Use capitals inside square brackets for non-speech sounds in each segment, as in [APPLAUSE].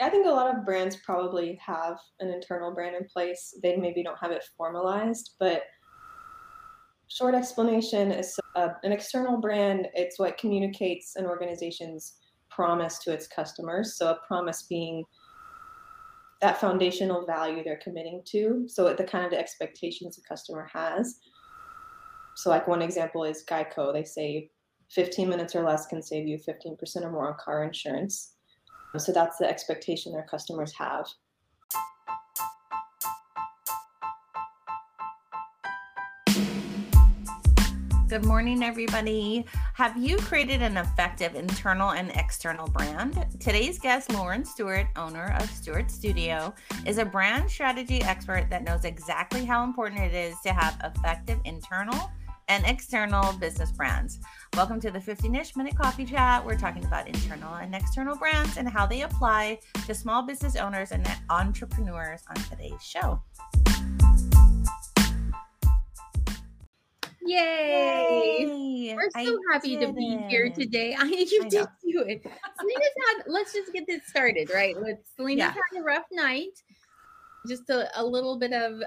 I think a lot of brands probably have an internal brand in place. They maybe don't have it formalized, but short explanation is uh, an external brand. It's what communicates an organization's promise to its customers. So a promise being that foundational value they're committing to. So the kind of the expectations the customer has. So like one example is Geico. They say 15 minutes or less can save you 15% or more on car insurance. So that's the expectation their customers have. Good morning, everybody. Have you created an effective internal and external brand? Today's guest, Lauren Stewart, owner of Stewart Studio, is a brand strategy expert that knows exactly how important it is to have effective internal and external business brands. Welcome to the 15 ish minute coffee chat. We're talking about internal and external brands and how they apply to small business owners and entrepreneurs on today's show. Yay! Yay. We're so I happy to be it. here today. [LAUGHS] I you I did know. do it. Selena's had let's just get this started, right? Let's Selena's yeah. had a rough night. Just a, a little bit of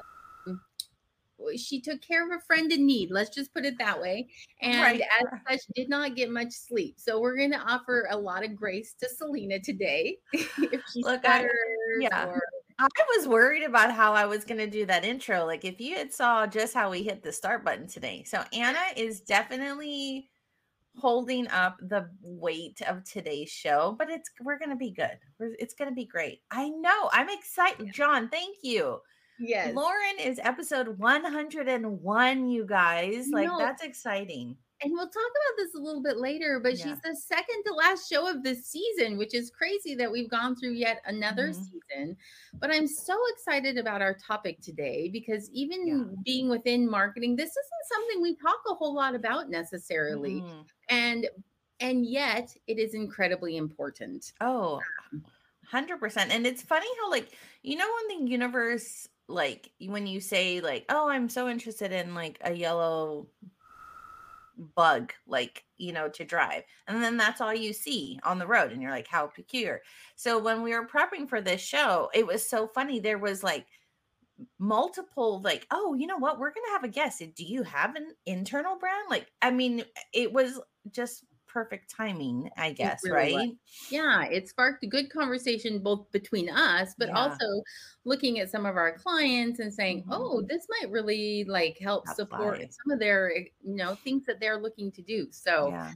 she took care of a friend in need. Let's just put it that way. And right. as [LAUGHS] such, did not get much sleep. So we're going to offer a lot of grace to Selena today. [LAUGHS] if she's Look, better, yeah. Or... I was worried about how I was going to do that intro. Like if you had saw just how we hit the start button today. So Anna is definitely holding up the weight of today's show, but it's we're going to be good. We're, it's going to be great. I know. I'm excited. John, thank you. Yes. Lauren is episode 101, you guys. Like, no. that's exciting. And we'll talk about this a little bit later, but yeah. she's the second to last show of this season, which is crazy that we've gone through yet another mm-hmm. season. But I'm so excited about our topic today because even yeah. being within marketing, this isn't something we talk a whole lot about necessarily. Mm-hmm. And and yet it is incredibly important. Oh, 100%. Um and it's funny how like you know when the universe like when you say like oh i'm so interested in like a yellow bug like you know to drive and then that's all you see on the road and you're like how peculiar. So when we were prepping for this show it was so funny there was like multiple like oh you know what? We're gonna have a guest. Do you have an internal brand? Like i mean it was just perfect timing, I guess, really right? Was. Yeah, it sparked a good conversation both between us, but yeah. also looking at some of our clients and saying, mm-hmm. "Oh, this might really like help Apply. support some of their, eh, you know, things that they're looking to do." So, yeah.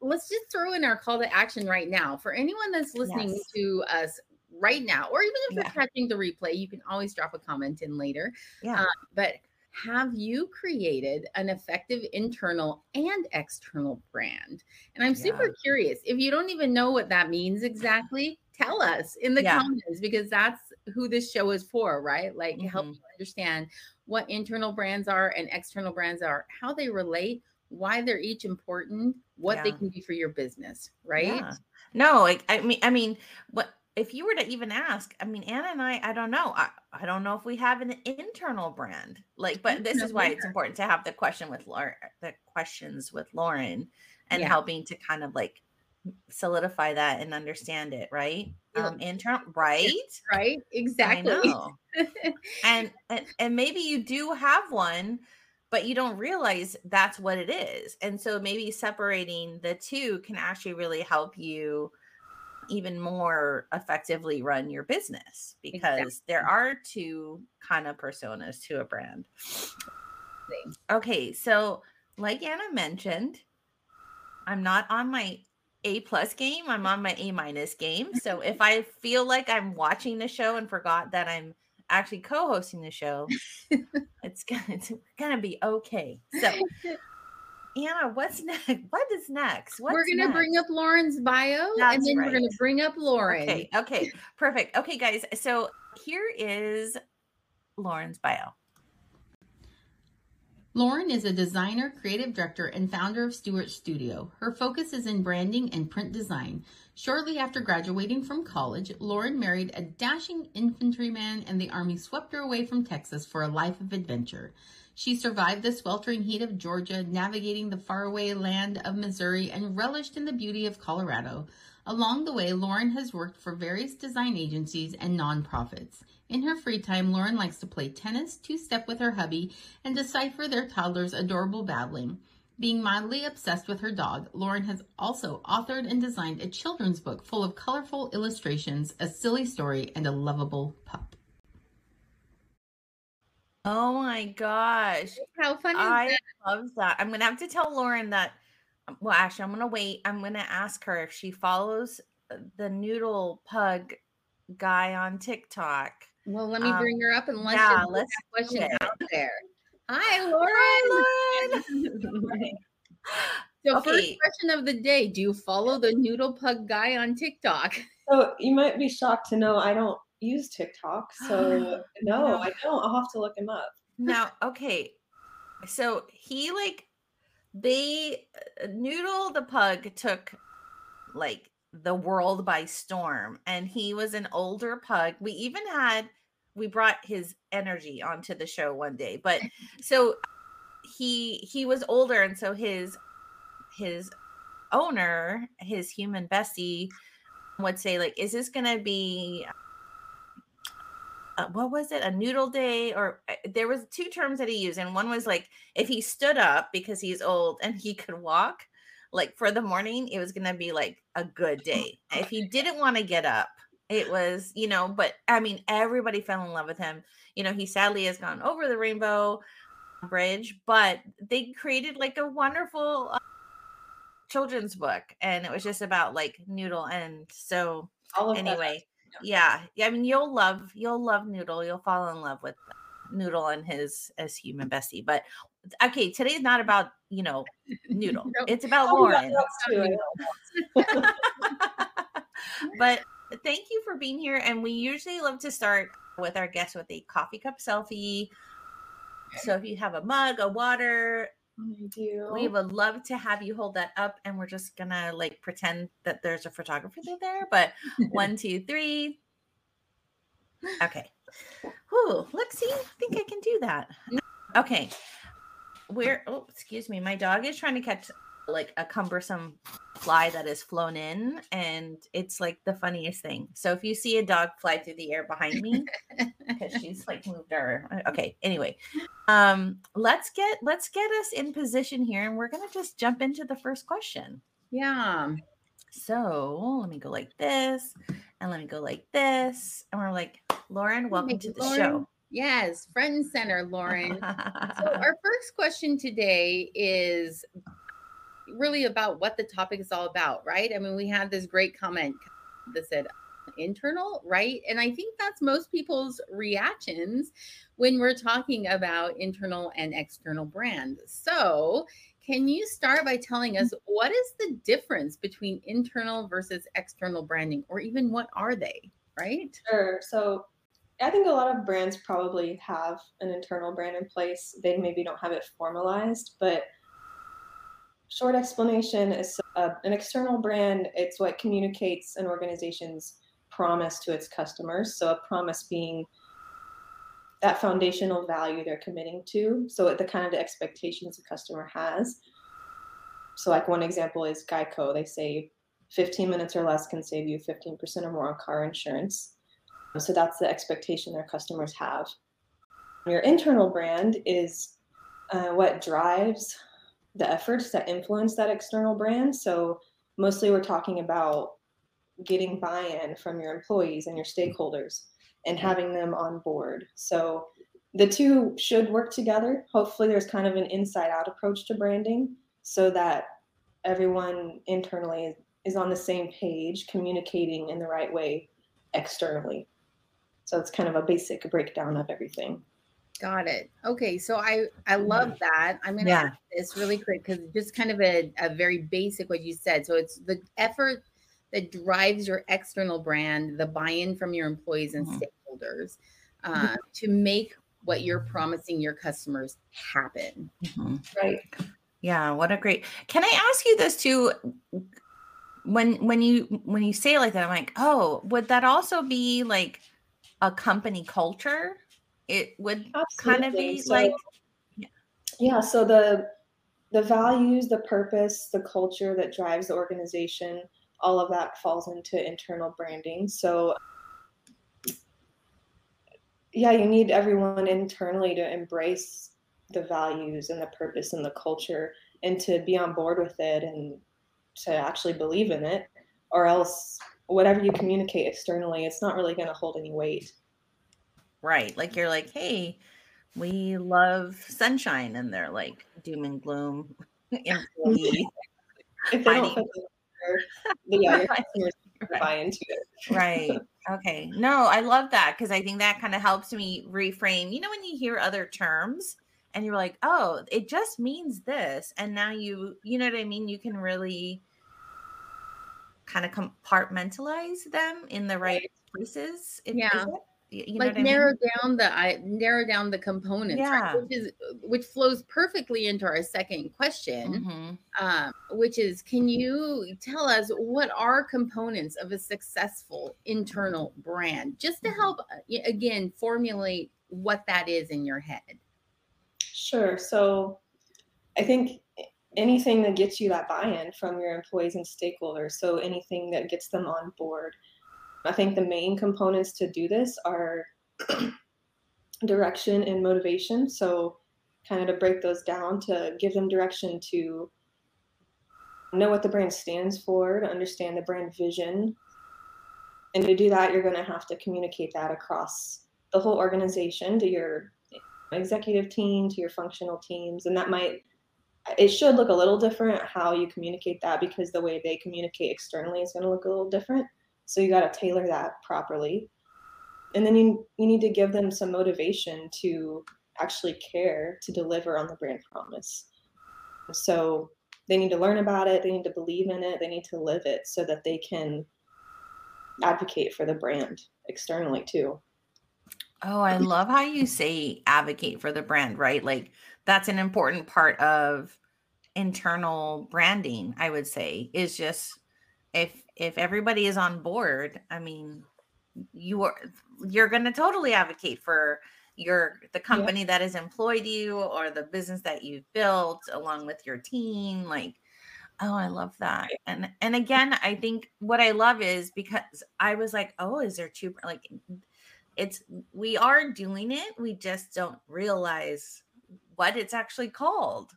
let's just throw in our call to action right now for anyone that's listening yes. to us right now, or even if yeah. you're catching the replay, you can always drop a comment in later. Yeah, uh, but have you created an effective internal and external brand? And I'm super yeah. curious. If you don't even know what that means exactly, tell us in the yeah. comments because that's who this show is for, right? Like mm-hmm. help you understand what internal brands are and external brands are, how they relate, why they're each important, what yeah. they can do for your business, right? No, like I mean, I mean, what if you were to even ask, I mean, Anna and I, I don't know. I, I don't know if we have an internal brand. Like, but this is why it's important to have the question with Lauren, the questions with Lauren and yeah. helping to kind of like solidify that and understand it, right? Um, internal, right? Right, exactly. [LAUGHS] and, and and maybe you do have one, but you don't realize that's what it is. And so maybe separating the two can actually really help you even more effectively run your business because exactly. there are two kind of personas to a brand. Okay, so like Anna mentioned, I'm not on my A plus game. I'm on my A minus game. So if I feel like I'm watching the show and forgot that I'm actually co-hosting the show, [LAUGHS] it's gonna it's gonna be okay. So Anna, what's next? [LAUGHS] What is next? What's we're gonna bring up Lauren's bio That's and then right. we're gonna bring up Lauren. Okay, okay, perfect. Okay, guys. So here is Lauren's bio. Lauren is a designer, creative director, and founder of Stewart Studio. Her focus is in branding and print design. Shortly after graduating from college, Lauren married a dashing infantryman, and the Army swept her away from Texas for a life of adventure. She survived the sweltering heat of Georgia, navigating the faraway land of Missouri, and relished in the beauty of Colorado. Along the way, Lauren has worked for various design agencies and nonprofits. In her free time, Lauren likes to play tennis, two step with her hubby, and decipher their toddler's adorable babbling. Being mildly obsessed with her dog, Lauren has also authored and designed a children's book full of colorful illustrations, a silly story, and a lovable pup. Oh my gosh. How funny I that? love that. I'm going to have to tell Lauren that. Um, well, actually, I'm going to wait. I'm going to ask her if she follows uh, the noodle pug guy on TikTok. Well, let me um, bring her up and let's yeah, let's question out there. Hi, Lauren. Hi, Lauren. [LAUGHS] so, okay. first question of the day: Do you follow the Noodle Pug guy on TikTok? So you might be shocked to know I don't use TikTok. So [GASPS] no, I don't. I'll have to look him up. Now, okay. So he like they uh, Noodle the pug took like the world by storm and he was an older pug. We even had we brought his energy onto the show one day. But [LAUGHS] so he he was older and so his his owner, his human bestie would say like is this going to be uh, what was it a noodle day or uh, there was two terms that he used and one was like if he stood up because he's old and he could walk like for the morning it was going to be like a good [LAUGHS] day if he didn't want to get up it was, you know, but I mean, everybody fell in love with him. You know, he sadly has gone over the rainbow bridge, but they created like a wonderful uh, children's book, and it was just about like Noodle. And so, anyway, yeah. yeah, I mean, you'll love you'll love Noodle. You'll fall in love with Noodle and his as human bestie. But okay, today's not about you know [LAUGHS] Noodle. It's about oh, Lauren. [LAUGHS] but thank you for being here. And we usually love to start with our guests with a coffee cup selfie. So if you have a mug, a water, we would love to have you hold that up. And we're just gonna like pretend that there's a photographer there. But [LAUGHS] one, two, three. Okay. Ooh, let's see. I think I can do that. Okay. Where oh excuse me, my dog is trying to catch like a cumbersome fly that has flown in and it's like the funniest thing so if you see a dog fly through the air behind me [LAUGHS] because she's like moved her uh, okay anyway um let's get let's get us in position here and we're gonna just jump into the first question yeah so let me go like this and let me go like this and we're like lauren welcome to the lauren. show Yes, front and center, Lauren. so, [LAUGHS] our first question today is really about what the topic is all about, right? I mean, we had this great comment that said internal, right? And I think that's most people's reactions when we're talking about internal and external brand. So, can you start by telling us what is the difference between internal versus external branding, or even what are they, right? Sure. So, I think a lot of brands probably have an internal brand in place. They maybe don't have it formalized, but Short explanation is uh, an external brand. It's what communicates an organization's promise to its customers. So, a promise being that foundational value they're committing to. So, the kind of the expectations a customer has. So, like one example is Geico. They say 15 minutes or less can save you 15% or more on car insurance. So, that's the expectation their customers have. Your internal brand is uh, what drives the efforts that influence that external brand. So mostly we're talking about getting buy-in from your employees and your stakeholders and having them on board. So the two should work together. Hopefully there's kind of an inside out approach to branding so that everyone internally is on the same page communicating in the right way externally. So it's kind of a basic breakdown of everything. Got it. Okay, so I I love mm-hmm. that. I'm gonna yeah. this really quick because just kind of a, a very basic what you said. So it's the effort that drives your external brand, the buy-in from your employees and mm-hmm. stakeholders uh, to make what you're promising your customers happen. Mm-hmm. Right. Yeah. What a great. Can I ask you this too? When when you when you say it like that, I'm like, oh, would that also be like a company culture? It would Absolutely. kind of be so, like yeah so the the values the purpose the culture that drives the organization all of that falls into internal branding. So yeah, you need everyone internally to embrace the values and the purpose and the culture and to be on board with it and to actually believe in it or else whatever you communicate externally it's not really going to hold any weight right like you're like hey we love sunshine and they're like doom and gloom [LAUGHS] employee [LAUGHS] if they don't yeah, your customers [LAUGHS] right. buy into it right Okay. No, I love that because I think that kind of helps me reframe. You know, when you hear other terms and you're like, oh, it just means this. And now you, you know what I mean? You can really kind of compartmentalize them in the right places. yeah you know like narrow mean? down the I narrow down the components, yeah. right? which is which flows perfectly into our second question, mm-hmm. um, which is, can you tell us what are components of a successful internal brand, just to mm-hmm. help uh, again formulate what that is in your head? Sure. So, I think anything that gets you that buy-in from your employees and stakeholders. So anything that gets them on board I think the main components to do this are [CLEARS THROAT] direction and motivation. So, kind of to break those down, to give them direction to know what the brand stands for, to understand the brand vision. And to do that, you're going to have to communicate that across the whole organization to your executive team, to your functional teams. And that might, it should look a little different how you communicate that because the way they communicate externally is going to look a little different. So you got to tailor that properly. And then you, you need to give them some motivation to actually care to deliver on the brand promise. So they need to learn about it, they need to believe in it, they need to live it so that they can advocate for the brand externally too. Oh, I love how you say advocate for the brand, right? Like that's an important part of internal branding, I would say, is just if if everybody is on board, I mean, you are you're going to totally advocate for your the company yeah. that has employed you or the business that you've built along with your team like oh i love that. And and again i think what i love is because i was like oh is there two like it's we are doing it we just don't realize what it's actually called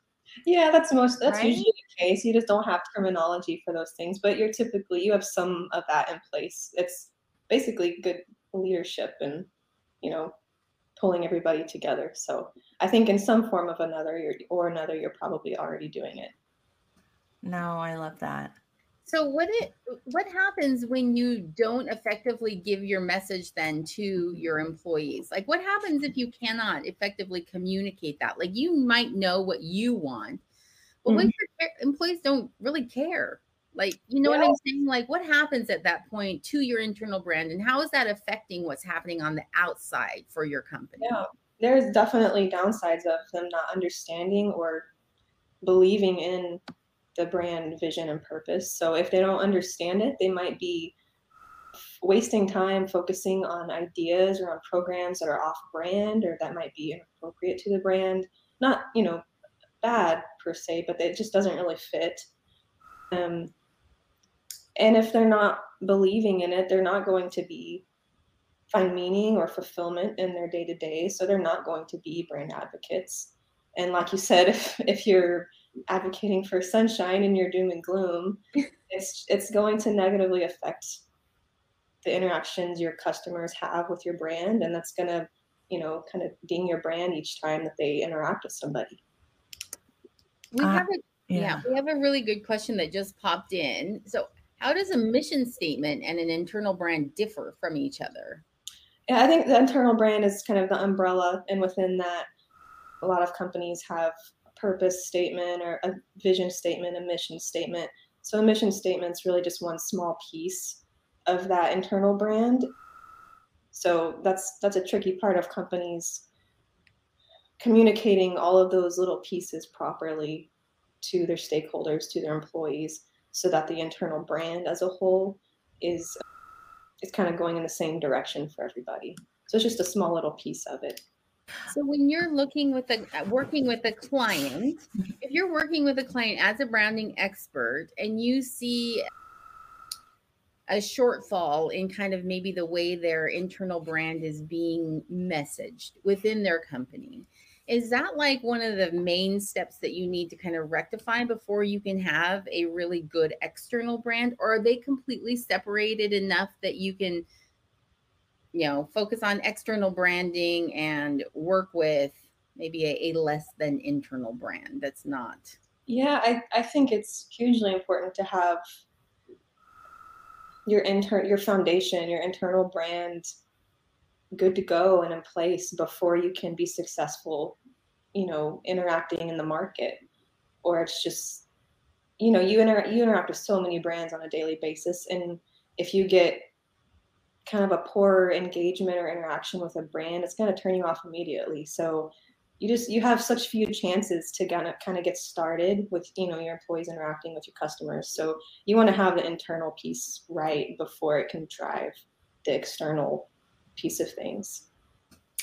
yeah, that's most that's right? usually the case. You just don't have terminology for those things, but you're typically you have some of that in place. It's basically good leadership and you know pulling everybody together. So I think in some form of another you're, or another you're probably already doing it. No, I love that. So what it what happens when you don't effectively give your message then to your employees? Like what happens if you cannot effectively communicate that? Like you might know what you want, but mm-hmm. what your employees don't really care? Like, you know yeah. what I'm saying? Like what happens at that point to your internal brand and how is that affecting what's happening on the outside for your company? Yeah. There's definitely downsides of them not understanding or believing in the brand vision and purpose. So if they don't understand it, they might be wasting time focusing on ideas or on programs that are off brand or that might be inappropriate to the brand. Not, you know, bad per se, but it just doesn't really fit. Um, and if they're not believing in it, they're not going to be find meaning or fulfillment in their day to day. So they're not going to be brand advocates. And like you said, [LAUGHS] if if you're advocating for sunshine in your doom and gloom, [LAUGHS] it's it's going to negatively affect the interactions your customers have with your brand, and that's going to, you know, kind of ding your brand each time that they interact with somebody. We uh, have a yeah. yeah, we have a really good question that just popped in. So, how does a mission statement and an internal brand differ from each other? Yeah, I think the internal brand is kind of the umbrella, and within that, a lot of companies have purpose statement or a vision statement, a mission statement. So a mission statement is really just one small piece of that internal brand. So that's that's a tricky part of companies communicating all of those little pieces properly to their stakeholders, to their employees, so that the internal brand as a whole is is kind of going in the same direction for everybody. So it's just a small little piece of it. So when you're looking with a uh, working with a client, if you're working with a client as a branding expert and you see a shortfall in kind of maybe the way their internal brand is being messaged within their company. Is that like one of the main steps that you need to kind of rectify before you can have a really good external brand? Or are they completely separated enough that you can, you know, focus on external branding and work with maybe a, a less than internal brand that's not? Yeah, I, I think it's hugely important to have your intern your foundation, your internal brand good to go and in place before you can be successful, you know, interacting in the market. Or it's just, you know, you interact you interact with so many brands on a daily basis. And if you get kind of a poor engagement or interaction with a brand, it's gonna turn you off immediately. So you just you have such few chances to kind of kind of get started with you know your employees interacting with your customers. So you want to have the internal piece right before it can drive the external piece of things.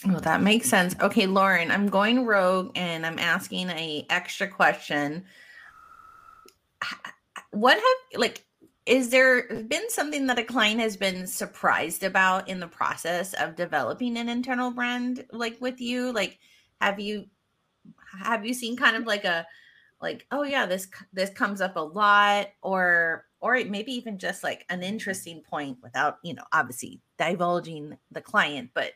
Well that makes sense. Okay lauren i'm going rogue and i'm asking a extra question. What have like is there been something that a client has been surprised about in the process of developing an internal brand like with you? Like have you have you seen kind of like a like oh yeah this this comes up a lot or or maybe even just like an interesting point without you know obviously divulging the client but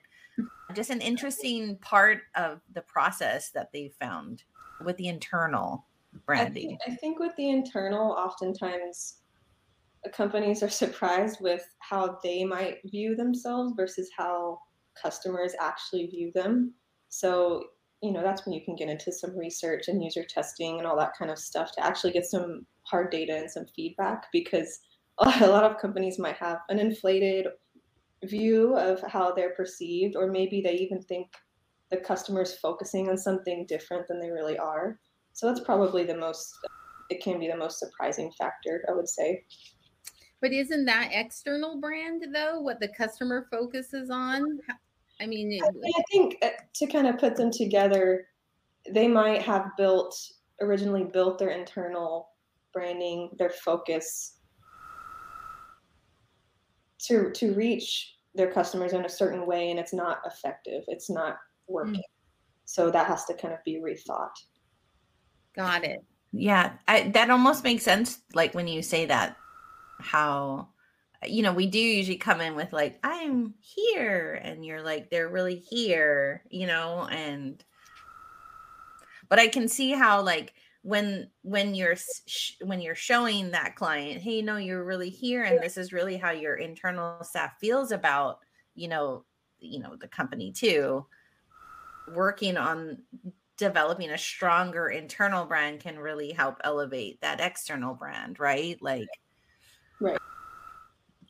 just an interesting part of the process that they found with the internal branding I think, I think with the internal oftentimes companies are [LAUGHS] surprised with how they might view themselves versus how customers actually view them so, you know, that's when you can get into some research and user testing and all that kind of stuff to actually get some hard data and some feedback because [LAUGHS] a lot of companies might have an inflated view of how they're perceived, or maybe they even think the customer's focusing on something different than they really are. So that's probably the most, it can be the most surprising factor, I would say. But isn't that external brand though what the customer focuses on? I mean, I, I think uh, to kind of put them together, they might have built originally built their internal branding, their focus to to reach their customers in a certain way, and it's not effective. It's not working. Mm. So that has to kind of be rethought. Got it. Yeah, I, that almost makes sense. Like when you say that, how you know, we do usually come in with like, I'm here. And you're like, they're really here, you know, and, but I can see how like when, when you're, sh- when you're showing that client, Hey, no, you're really here. And this is really how your internal staff feels about, you know, you know, the company too, working on developing a stronger internal brand can really help elevate that external brand, right? Like, right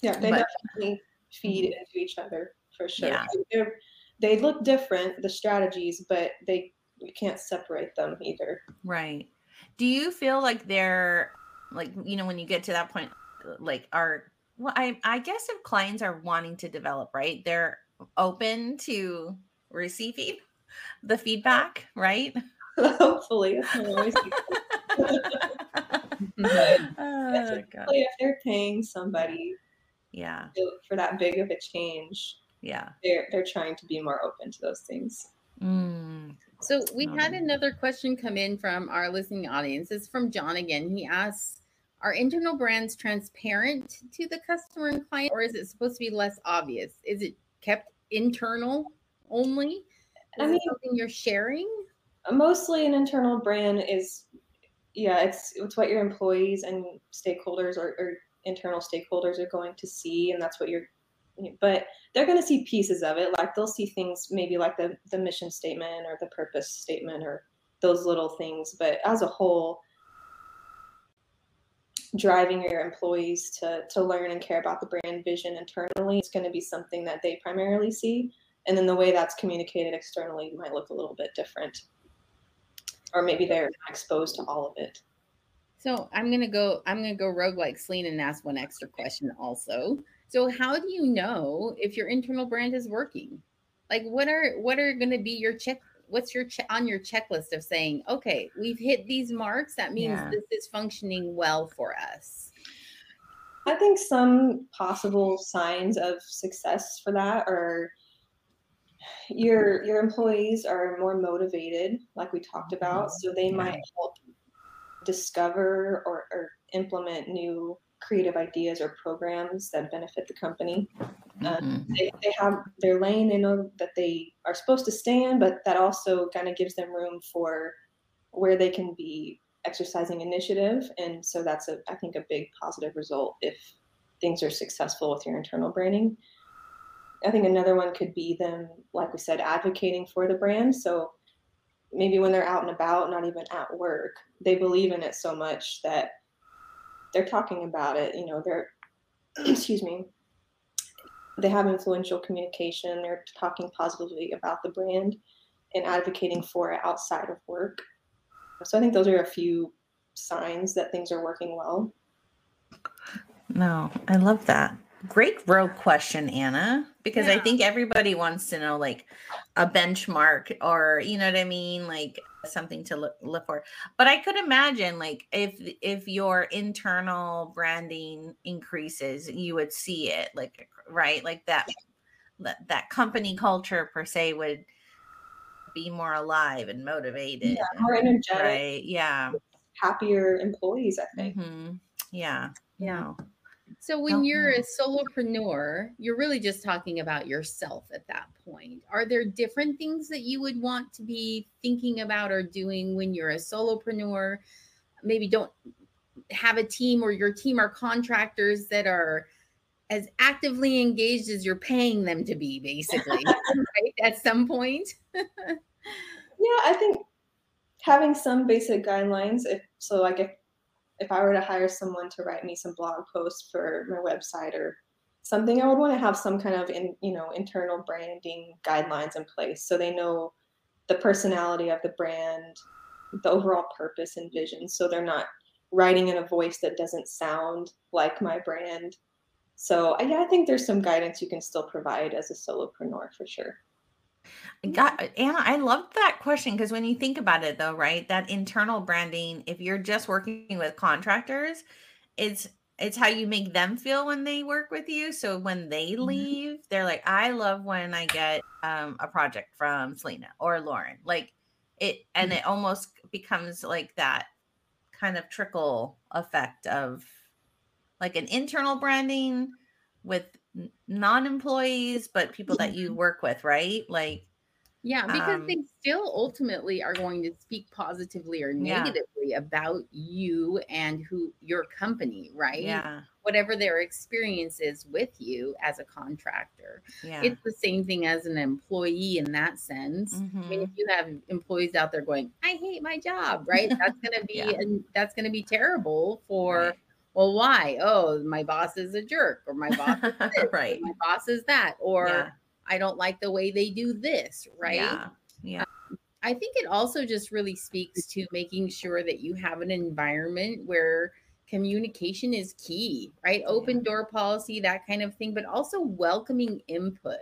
yeah, they but, definitely feed into each other for sure. Yeah. They're, they look different, the strategies, but they you can't separate them either. Right. Do you feel like they're like you know when you get to that point, like are well, I I guess if clients are wanting to develop, right, they're open to receiving the feedback, right? [LAUGHS] Hopefully. [LAUGHS] [LAUGHS] oh, if they're paying somebody yeah. for that big of a change yeah. they're they're trying to be more open to those things. Mm. so we had another question come in from our listening audience. It's from john again. He asks are internal brands transparent to the customer and client or is it supposed to be less obvious? Is it kept internal only? Is i mean something you're sharing? Mostly an internal brand is yeah it's it's what your employees and stakeholders or, are internal stakeholders are going to see and that's what you're but they're going to see pieces of it like they'll see things maybe like the the mission statement or the purpose statement or those little things but as a whole driving your employees to to learn and care about the brand vision internally is going to be something that they primarily see and then the way that's communicated externally might look a little bit different or maybe they're not exposed to all of it so I'm gonna go. I'm gonna go rogue like Selena and ask one extra question also. So how do you know if your internal brand is working? Like, what are what are going to be your check? What's your check on your checklist of saying, okay, we've hit these marks. That means yeah. this is functioning well for us. I think some possible signs of success for that are your your employees are more motivated, like we talked about, so they might help discover or, or implement new creative ideas or programs that benefit the company. Uh, mm-hmm. they, they have their lane they know that they are supposed to stay in, but that also kind of gives them room for where they can be exercising initiative. And so that's a I think a big positive result if things are successful with your internal branding. I think another one could be them, like we said, advocating for the brand. So maybe when they're out and about, not even at work, they believe in it so much that they're talking about it. You know, they're, [CLEARS THROAT] excuse me, they have influential communication. They're talking positively about the brand and advocating for it outside of work. So I think those are a few signs that things are working well. No, I love that. Great road question, Anna, because yeah. I think everybody wants to know like a benchmark or you know what I mean, like something to look, look for. But I could imagine like if if your internal branding increases, you would see it like right, like that that, that company culture per se would be more alive and motivated. Yeah, more energetic. Right. Yeah. Happier employees, I think. Mm-hmm. Yeah. Yeah. So when oh, you're a solopreneur, you're really just talking about yourself at that point. Are there different things that you would want to be thinking about or doing when you're a solopreneur? Maybe don't have a team or your team are contractors that are as actively engaged as you're paying them to be, basically, [LAUGHS] right? At some point. [LAUGHS] yeah, I think having some basic guidelines. If so, like if if I were to hire someone to write me some blog posts for my website or something, I would want to have some kind of in, you know internal branding guidelines in place so they know the personality of the brand, the overall purpose and vision, so they're not writing in a voice that doesn't sound like my brand. So yeah, I think there's some guidance you can still provide as a solopreneur for sure. Got Anna, I love that question because when you think about it though, right? That internal branding, if you're just working with contractors, it's it's how you make them feel when they work with you. So when they mm-hmm. leave, mm-hmm. they're like, I love when I get um, a project from Selena or Lauren. Like it and mm-hmm. it almost becomes like that kind of trickle effect of like an internal branding with non-employees but people that you work with right like yeah, because um, they still ultimately are going to speak positively or negatively yeah. about you and who your company, right? Yeah. Whatever their experience is with you as a contractor. Yeah. It's the same thing as an employee in that sense. Mm-hmm. I mean, if mm-hmm. you have employees out there going, I hate my job, right? That's gonna [LAUGHS] be yeah. and that's gonna be terrible for right. well, why? Oh, my boss is a jerk, or my boss is [LAUGHS] this, right. my boss is that, or I don't like the way they do this, right? Yeah. Yeah. Um, I think it also just really speaks to making sure that you have an environment where communication is key, right? Open door policy, that kind of thing, but also welcoming input.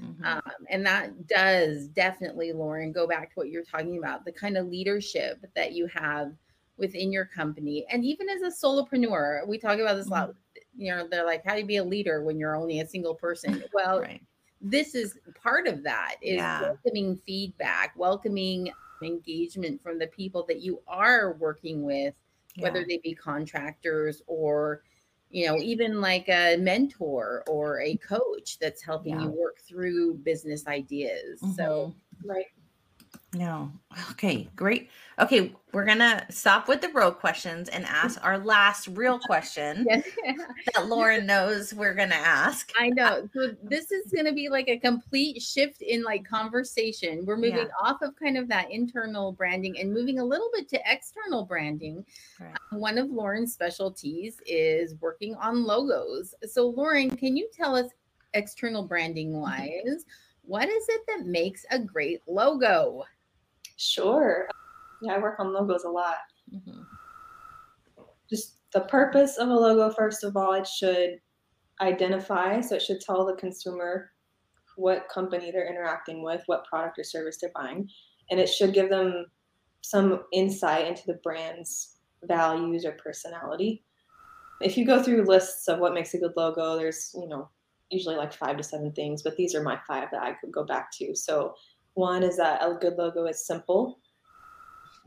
Mm-hmm. Um, and that does definitely, Lauren, go back to what you're talking about the kind of leadership that you have within your company. And even as a solopreneur, we talk about this mm-hmm. a lot. Mm-hmm. You know, they're like, how do you be a leader when you're only a single person? Well, right this is part of that is yeah. welcoming feedback, welcoming engagement from the people that you are working with, yeah. whether they be contractors or you know even like a mentor or a coach that's helping yeah. you work through business ideas. Mm-hmm. So right no. Okay, great. Okay, we're gonna stop with the road questions and ask our last real question that Lauren knows we're gonna ask. I know. So this is gonna be like a complete shift in like conversation. We're moving yeah. off of kind of that internal branding and moving a little bit to external branding. Right. Um, one of Lauren's specialties is working on logos. So Lauren, can you tell us external branding mm-hmm. wise? What is it that makes a great logo? Sure. Yeah, I work on logos a lot. Mm-hmm. Just the purpose of a logo, first of all, it should identify, so it should tell the consumer what company they're interacting with, what product or service they're buying, and it should give them some insight into the brand's values or personality. if you go through lists of what makes a good logo, there's, you know, usually like five to seven things, but these are my five that I could go back to. So one is that a good logo is simple.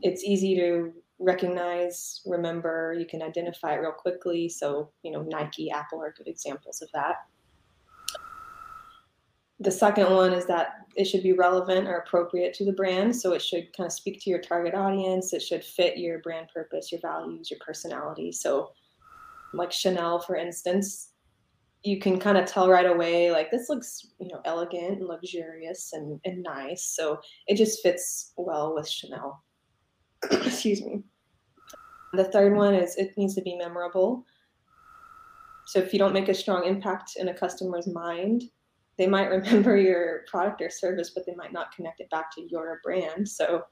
It's easy to recognize, remember, you can identify it real quickly. So, you know, Nike, Apple are good examples of that. The second one is that it should be relevant or appropriate to the brand. So it should kind of speak to your target audience. It should fit your brand purpose, your values, your personality. So, like Chanel, for instance, you can kind of tell right away, like, this looks, you know, elegant and luxurious and, and nice. So it just fits well with Chanel. [CLEARS THROAT] Excuse me. The third one is it needs to be memorable. So if you don't make a strong impact in a customer's mind, they might [LAUGHS] remember your product or service, but they might not connect it back to your brand. So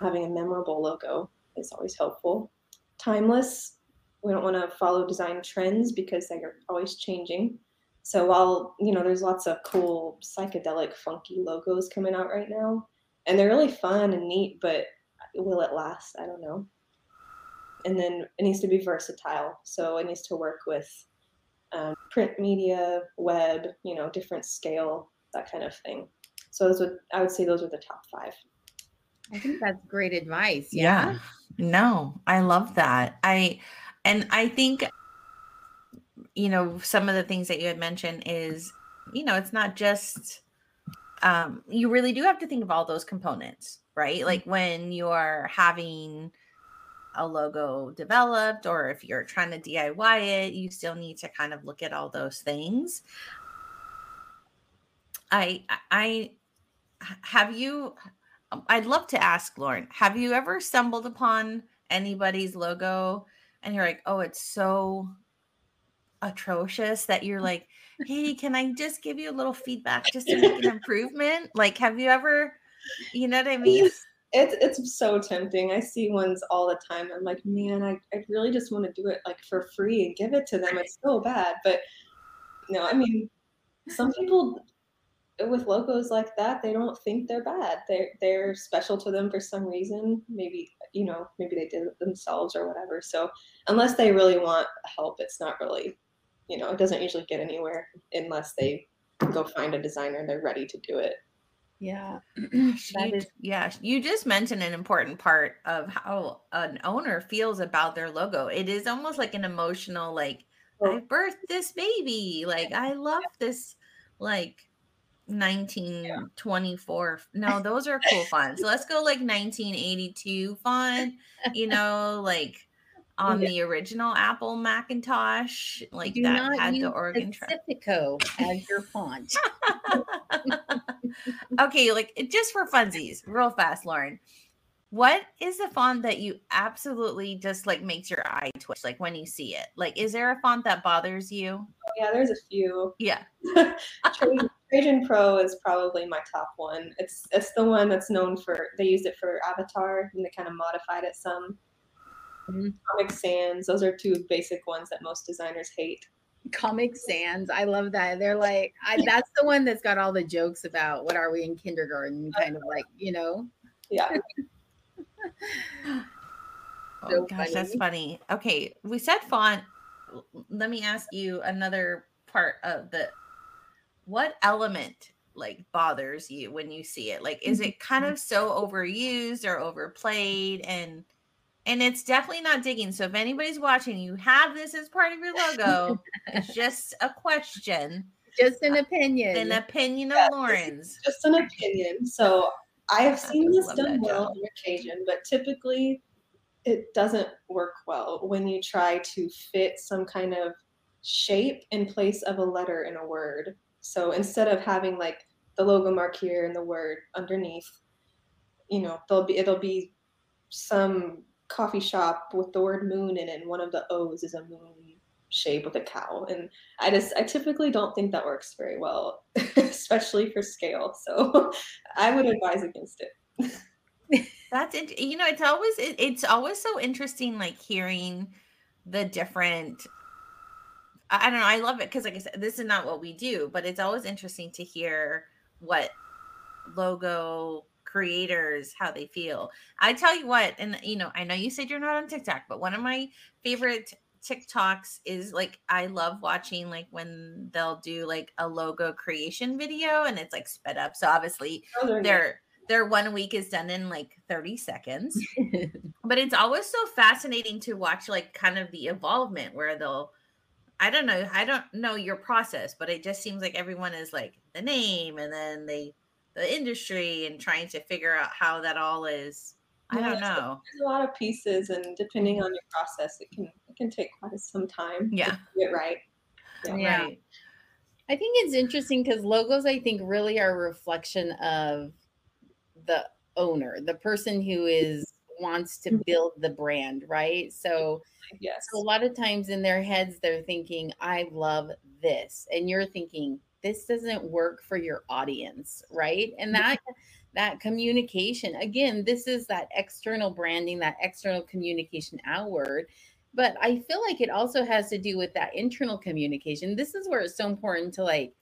having a memorable logo is always helpful. Timeless. We don't want to follow design trends because they are always changing. So while you know there's lots of cool psychedelic funky logos coming out right now, and they're really fun and neat, but will it last? I don't know. And then it needs to be versatile. So it needs to work with um, print media, web, you know, different scale, that kind of thing. So those would I would say those are the top five. I think that's great advice. Yeah. yeah. No, I love that. I and I think you know some of the things that you had mentioned is you know it's not just um you really do have to think of all those components right mm-hmm. like when you are having a logo developed or if you're trying to DIY it, you still need to kind of look at all those things. I I have you I'd love to ask Lauren, have you ever stumbled upon anybody's logo and you're like, "Oh, it's so atrocious that you're [LAUGHS] like, "Hey, can I just give you a little feedback just to make an improvement?" Like, have you ever you know what I mean? it's it's so tempting. I see ones all the time. I'm like, man, I, I really just want to do it like for free and give it to them. It's so bad. But no, I mean, some people with logos like that, they don't think they're bad. They're they're special to them for some reason. Maybe you know, maybe they did it themselves or whatever. So unless they really want help, it's not really, you know, it doesn't usually get anywhere unless they go find a designer and they're ready to do it. Yeah. [CLEARS THROAT] you, is- yeah. You just mentioned an important part of how an owner feels about their logo. It is almost like an emotional, like, oh. I birthed this baby. Like, I love this, like, 1924. No, [LAUGHS] those are cool fonts. So let's go like 1982 font, you [LAUGHS] know, like on yeah. the original Apple Macintosh, like Do that had the Oregon Pacifico as your font. [LAUGHS] okay, like just for funsies, real fast, Lauren. What is the font that you absolutely just like makes your eye twitch, like when you see it? Like, is there a font that bothers you? Yeah, there's a few. Yeah. [LAUGHS] Trajan, Trajan Pro is probably my top one. It's it's the one that's known for they used it for Avatar and they kind of modified it some Mm-hmm. Comic Sans. Those are two basic ones that most designers hate. Comic Sans. I love that. They're like, I, [LAUGHS] that's the one that's got all the jokes about what are we in kindergarten, kind of like, you know? Yeah. [LAUGHS] oh so gosh, funny. that's funny. Okay, we said font. Let me ask you another part of the what element like bothers you when you see it? Like, is it kind of so overused or overplayed and and it's definitely not digging. So if anybody's watching, you have this as part of your logo. it's [LAUGHS] just a question. Just an uh, opinion. An opinion of Lauren's. Just an opinion. So I have seen this done well on occasion, but typically it doesn't work well when you try to fit some kind of shape in place of a letter in a word. So instead of having like the logo mark here and the word underneath, you know, there'll be it'll be some coffee shop with the word moon in it and one of the O's is a moon shape with a cow. And I just I typically don't think that works very well, [LAUGHS] especially for scale. So [LAUGHS] I would advise against it. That's it. You know, it's always it, it's always so interesting like hearing the different I don't know. I love it because, like I said, this is not what we do, but it's always interesting to hear what logo creators how they feel. I tell you what, and you know, I know you said you're not on TikTok, but one of my favorite TikToks is like I love watching like when they'll do like a logo creation video and it's like sped up. So obviously oh, their their one week is done in like 30 seconds. [LAUGHS] but it's always so fascinating to watch like kind of the evolvement where they'll I don't know, I don't know your process, but it just seems like everyone is like the name and then they the industry and trying to figure out how that all is I don't know. There's a lot of pieces, and depending on your process, it can it can take quite some time. Yeah, get right. Yeah. yeah. Right. I think it's interesting because logos, I think, really are a reflection of the owner, the person who is wants to mm-hmm. build the brand, right? So, yes, so a lot of times in their heads, they're thinking, "I love this," and you're thinking, "This doesn't work for your audience," right? And that that communication. Again this is that external branding that external communication outward but i feel like it also has to do with that internal communication. This is where it's so important to like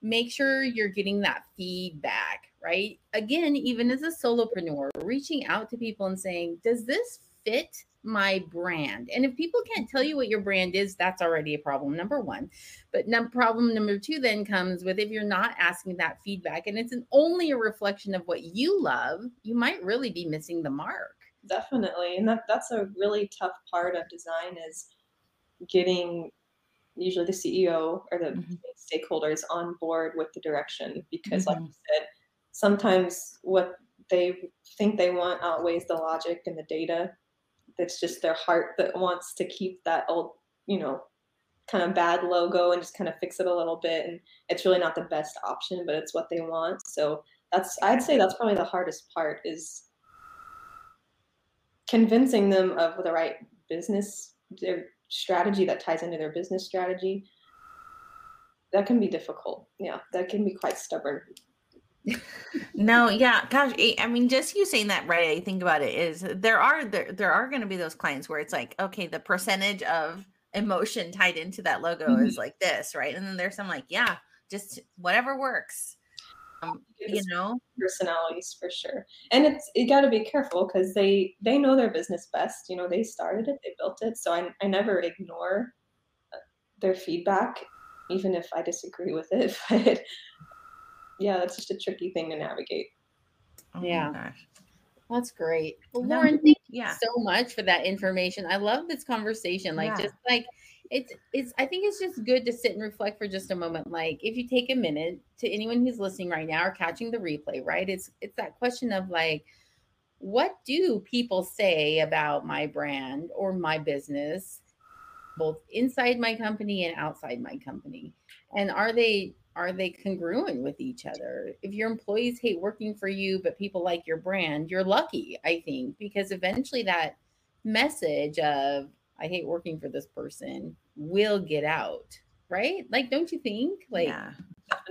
make sure you're getting that feedback right? Again even as a solopreneur reaching out to people and saying does this fit my brand. And if people can't tell you what your brand is, that's already a problem, number one. But num- problem number two then comes with if you're not asking that feedback and it's an, only a reflection of what you love, you might really be missing the mark. Definitely. And that, that's a really tough part of design is getting usually the CEO or the mm-hmm. stakeholders on board with the direction because mm-hmm. like you said, sometimes what they think they want outweighs the logic and the data it's just their heart that wants to keep that old, you know, kind of bad logo and just kind of fix it a little bit. And it's really not the best option, but it's what they want. So that's I'd say that's probably the hardest part is convincing them of the right business their strategy that ties into their business strategy. That can be difficult. Yeah, that can be quite stubborn no, yeah, gosh, I mean, just you saying that right. I think about it is there are there there are going to be those clients where it's like, okay, the percentage of emotion tied into that logo mm-hmm. is like this, right? And then there's some like, yeah, just whatever works. Um, you know, personalities for sure, and it's you got to be careful because they they know their business best. You know, they started it, they built it, so I I never ignore uh, their feedback, even if I disagree with it. [LAUGHS] But yeah, that's just a tricky thing to navigate. Oh yeah. That's great. Well, no, Lauren, thank yeah. you so much for that information. I love this conversation. Like, yeah. just like it's, it's, I think it's just good to sit and reflect for just a moment. Like, if you take a minute to anyone who's listening right now or catching the replay, right? It's, it's that question of like, what do people say about my brand or my business, both inside my company and outside my company? And are they are they congruent with each other? If your employees hate working for you, but people like your brand, you're lucky, I think, because eventually that message of, I hate working for this person will get out, right? Like, don't you think? Like, yeah.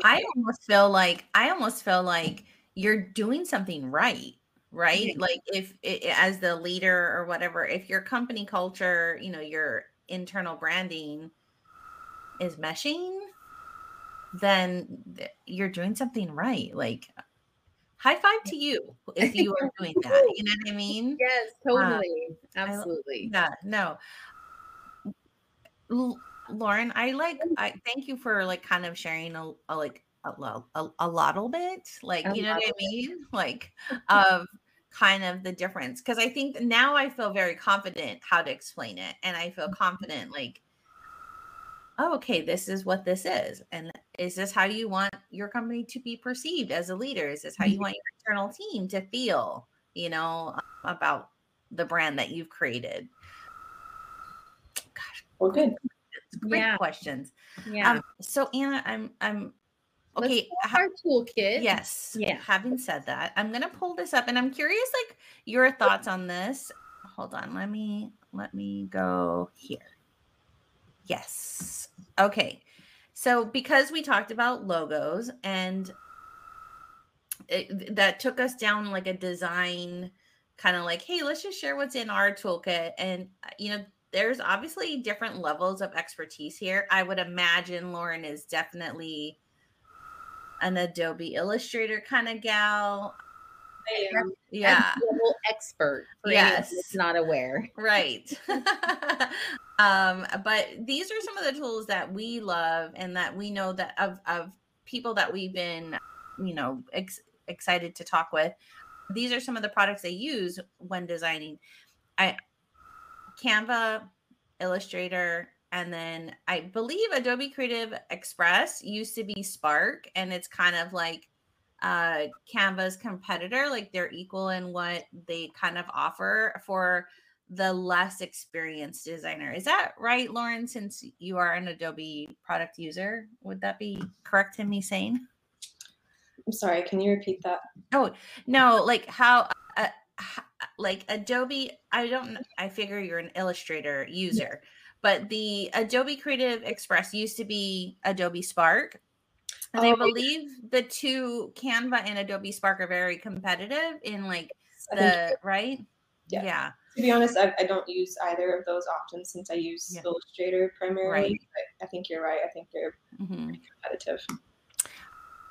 I almost feel like, I almost feel like you're doing something right right yeah. like if it, as the leader or whatever if your company culture you know your internal branding is meshing then you're doing something right. Like, high five to you if you are doing [LAUGHS] that. You know what I mean? Yes, totally. Um, Absolutely. I, yeah, no. L- Lauren, I like I thank you for like kind of sharing a, a like a, a, a little bit, like you know what I mean, like [LAUGHS] of kind of the difference. Because I think now I feel very confident how to explain it, and I feel mm-hmm. confident like oh, okay, this is what this is. And is this how you want your company to be perceived as a leader? Is this how you mm-hmm. want your internal team to feel, you know, about the brand that you've created? Gosh. Well, good. Great yeah. questions. Yeah. Um, so Anna, I'm I'm okay. Our toolkit. Yes. Yeah. Having said that, I'm gonna pull this up and I'm curious like your thoughts on this. Hold on, let me let me go here. Yes. Okay. So because we talked about logos and it, that took us down like a design kind of like, hey, let's just share what's in our toolkit. And, uh, you know, there's obviously different levels of expertise here. I would imagine Lauren is definitely an Adobe Illustrator kind of gal. Yeah. Global expert. yes. not aware. Right. [LAUGHS] um, but these are some of the tools that we love and that we know that of, of people that we've been, you know, ex- excited to talk with. These are some of the products they use when designing. I Canva, Illustrator, and then I believe Adobe Creative Express used to be Spark, and it's kind of like uh Canva's competitor, like they're equal in what they kind of offer for the less experienced designer. Is that right, Lauren? Since you are an Adobe product user, would that be correct in me saying? I'm sorry, can you repeat that? Oh, no, like how uh, like Adobe, I don't I figure you're an Illustrator user. Yeah but the Adobe Creative Express used to be Adobe Spark. And oh, I believe the two Canva and Adobe Spark are very competitive in like the right. Yeah. yeah. To be honest, I, I, don't use either of those often since I use yeah. Illustrator primarily. Right. I think you're right. I think they're mm-hmm. competitive.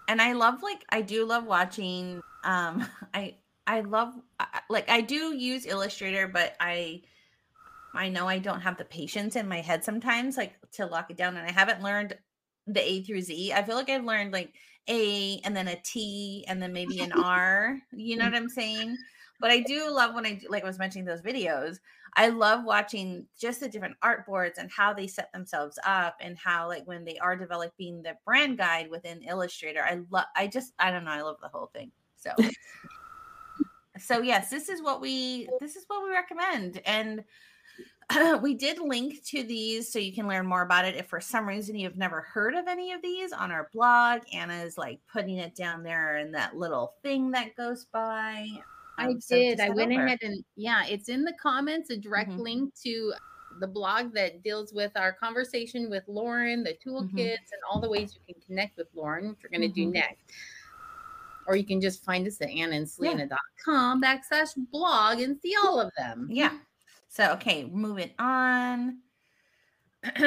And I love like I do love watching. Um, [LAUGHS] I I love like I do use Illustrator, but I I know I don't have the patience in my head sometimes, like to lock it down. And I haven't learned the A through Z. I feel like I've learned like A and then a T and then maybe an [LAUGHS] R. You know what I'm saying? But I do love when I do, like I was mentioning those videos. I love watching just the different art boards and how they set themselves up and how like when they are developing the brand guide within Illustrator. I love I just I don't know, I love the whole thing. So [LAUGHS] so yes, this is what we this is what we recommend. And [CLEARS THROAT] we did link to these so you can learn more about it. If for some reason you've never heard of any of these on our blog, Anna is like putting it down there in that little thing that goes by. Um, I did. I went over. ahead and yeah, it's in the comments, a direct mm-hmm. link to the blog that deals with our conversation with Lauren, the toolkits, mm-hmm. and all the ways you can connect with Lauren, which we're going to mm-hmm. do next. Or you can just find us at annaandselena.com yeah. backslash blog and see all of them. Yeah. So, okay, moving on. [CLEARS THROAT]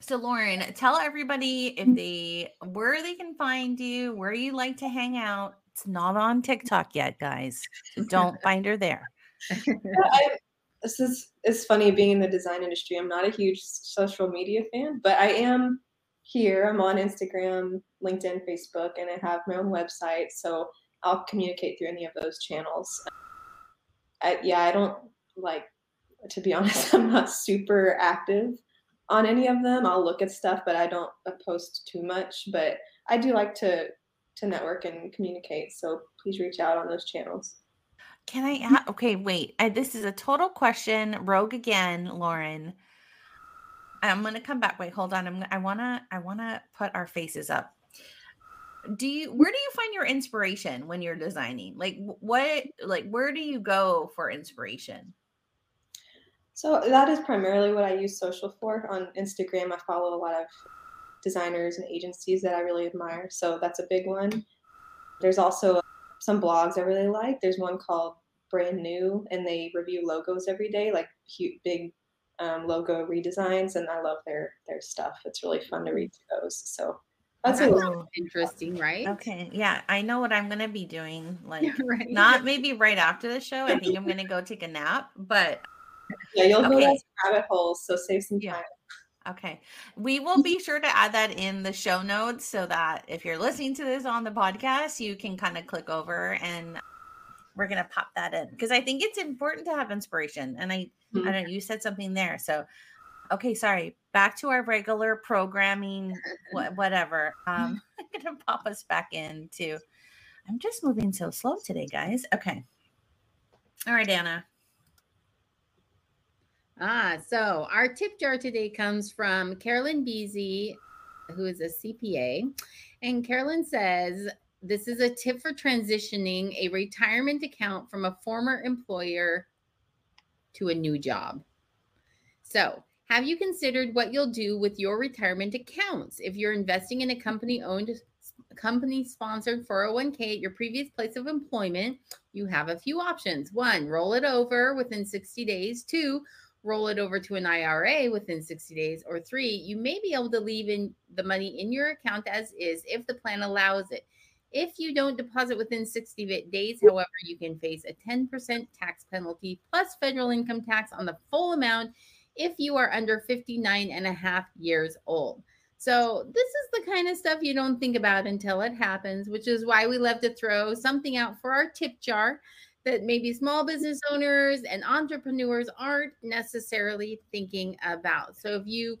so, Lauren, tell everybody if mm. they where they can find you, where you like to hang out. It's not on TikTok yet, guys. don't [LAUGHS] find her there. I, this is it's funny being in the design industry. I'm not a huge social media fan, but I am here. I'm on Instagram, LinkedIn, Facebook, and I have my own website. So I'll communicate through any of those channels. I, yeah, I don't like to be [LAUGHS] honest, I'm not super active on any of them. I'll look at stuff, but I don't post too much. But I do like to to network and communicate. So please reach out on those channels. Can I? Okay, wait. I, this is a total question. Rogue again, Lauren. I'm gonna come back. Wait, hold on. I'm. I wanna. I wanna put our faces up do you where do you find your inspiration when you're designing like what like where do you go for inspiration so that is primarily what I use social for. On Instagram, I follow a lot of designers and agencies that I really admire. So that's a big one. There's also some blogs I really like. There's one called Brand New, and they review logos every day, like cute, big um, logo redesigns, and I love their their stuff. It's really fun to read those. So that's oh, interesting, right? Okay, yeah, I know what I'm gonna be doing. [LAUGHS] Like, right. not maybe right after the show. I think I'm gonna go take a nap, but yeah, you'll okay. go down rabbit holes, so save some time. Okay. We will be sure to add that in the show notes so that if you're listening to this on the podcast, you can kind of click over and we're going to pop that in because I think it's important to have inspiration. And I, mm-hmm. I don't know you said something there. So, okay, sorry. Back to our regular programming, [LAUGHS] whatever. Um, I'm going to pop us back into, I'm just moving so slow today, guys. Okay. All right, Anna. Ah, so our tip jar today comes from Carolyn Beasley, who is a CPA. And Carolyn says, This is a tip for transitioning a retirement account from a former employer to a new job. So, have you considered what you'll do with your retirement accounts? If you're investing in a company owned, company sponsored 401k at your previous place of employment, you have a few options. One, roll it over within 60 days. Two, roll it over to an IRA within 60 days, or three, you may be able to leave in the money in your account as is if the plan allows it. If you don't deposit within 60 days, however, you can face a 10% tax penalty plus federal income tax on the full amount if you are under 59 and a half years old. So, this is the kind of stuff you don't think about until it happens, which is why we love to throw something out for our tip jar that maybe small business owners and entrepreneurs aren't necessarily thinking about. So, if you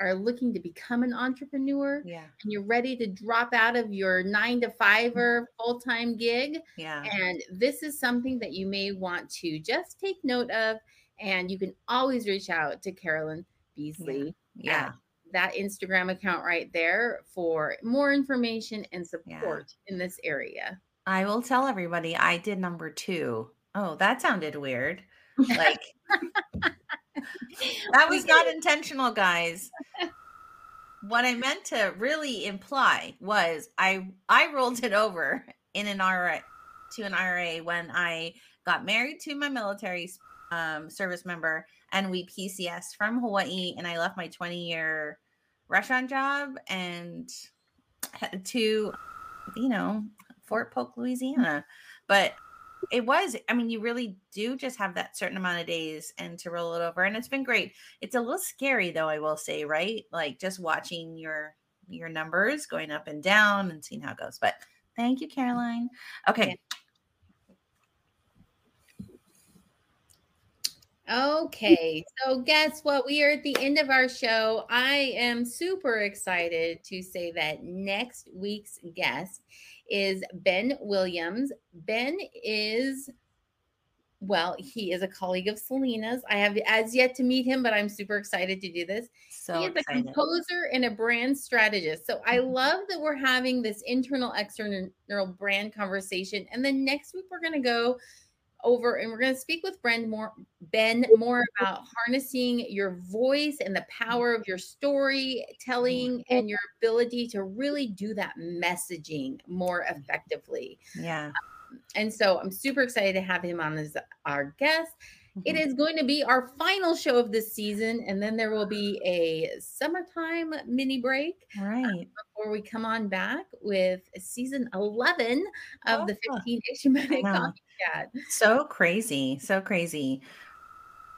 are looking to become an entrepreneur yeah. and you're ready to drop out of your nine to five mm-hmm. or full time gig, yeah. and this is something that you may want to just take note of. And you can always reach out to Carolyn Beasley. Yeah. That Instagram account right there for more information and support yeah. in this area. I will tell everybody I did number two. Oh, that sounded weird. Like [LAUGHS] that was not intentional, guys. What I meant to really imply was I I rolled it over in an IRA to an IRA when I got married to my military um, service member and we PCS from Hawaii and I left my 20 year restaurant job and to you know Fort Polk, Louisiana. But it was, I mean, you really do just have that certain amount of days and to roll it over. And it's been great. It's a little scary though, I will say, right? Like just watching your your numbers going up and down and seeing how it goes. But thank you, Caroline. Okay. Okay, so guess what? We are at the end of our show. I am super excited to say that next week's guest is Ben Williams. Ben is, well, he is a colleague of Selena's. I have as yet to meet him, but I'm super excited to do this. So he is excited. a composer and a brand strategist. So I Mm-hmm. love that we're having this internal external brand conversation. And then next week we're going to go over and we're going to speak with Brent more Ben more about harnessing your voice and the power of your storytelling mm-hmm. and your ability to really do that messaging more effectively. Yeah. Um, and so I'm super excited to have him on as our guest. It Mhm. is going to be our final show of this season, and then there will be a summertime mini break um, right. before we come on back with season 11 of the Oh, 15 ish minute know. coffee So crazy. So crazy.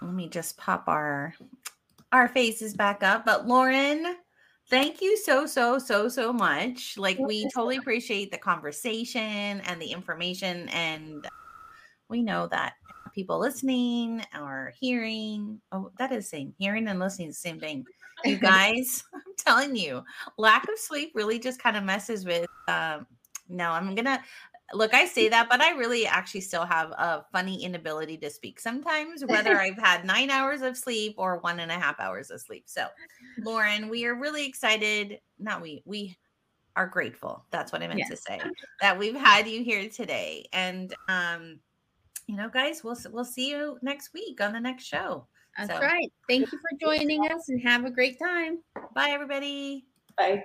Let me just pop our our faces back up. But Lauren, thank you so, so, so, so much. Like we totally appreciate the conversation and the information. And we know that people listening or hearing, oh, that is the same. Hearing and listening is the same thing. You guys, [LAUGHS] I'm telling you, lack of sleep really just kind of messes with um no, I'm gonna look, I say that, but [LAUGHS] I really actually still have a funny inability to speak sometimes, whether [LAUGHS] I've had nine hours of sleep or one and a half hours of sleep. So, Lauren, we are really excited. Not we, we are grateful. That's what I meant Yes. to say [LAUGHS] that we've had you here today. And, um, you know, guys, we'll we'll see you next week on the next show. That's So- right. Thank you for joining us and have a great time. Bye, everybody. Bye.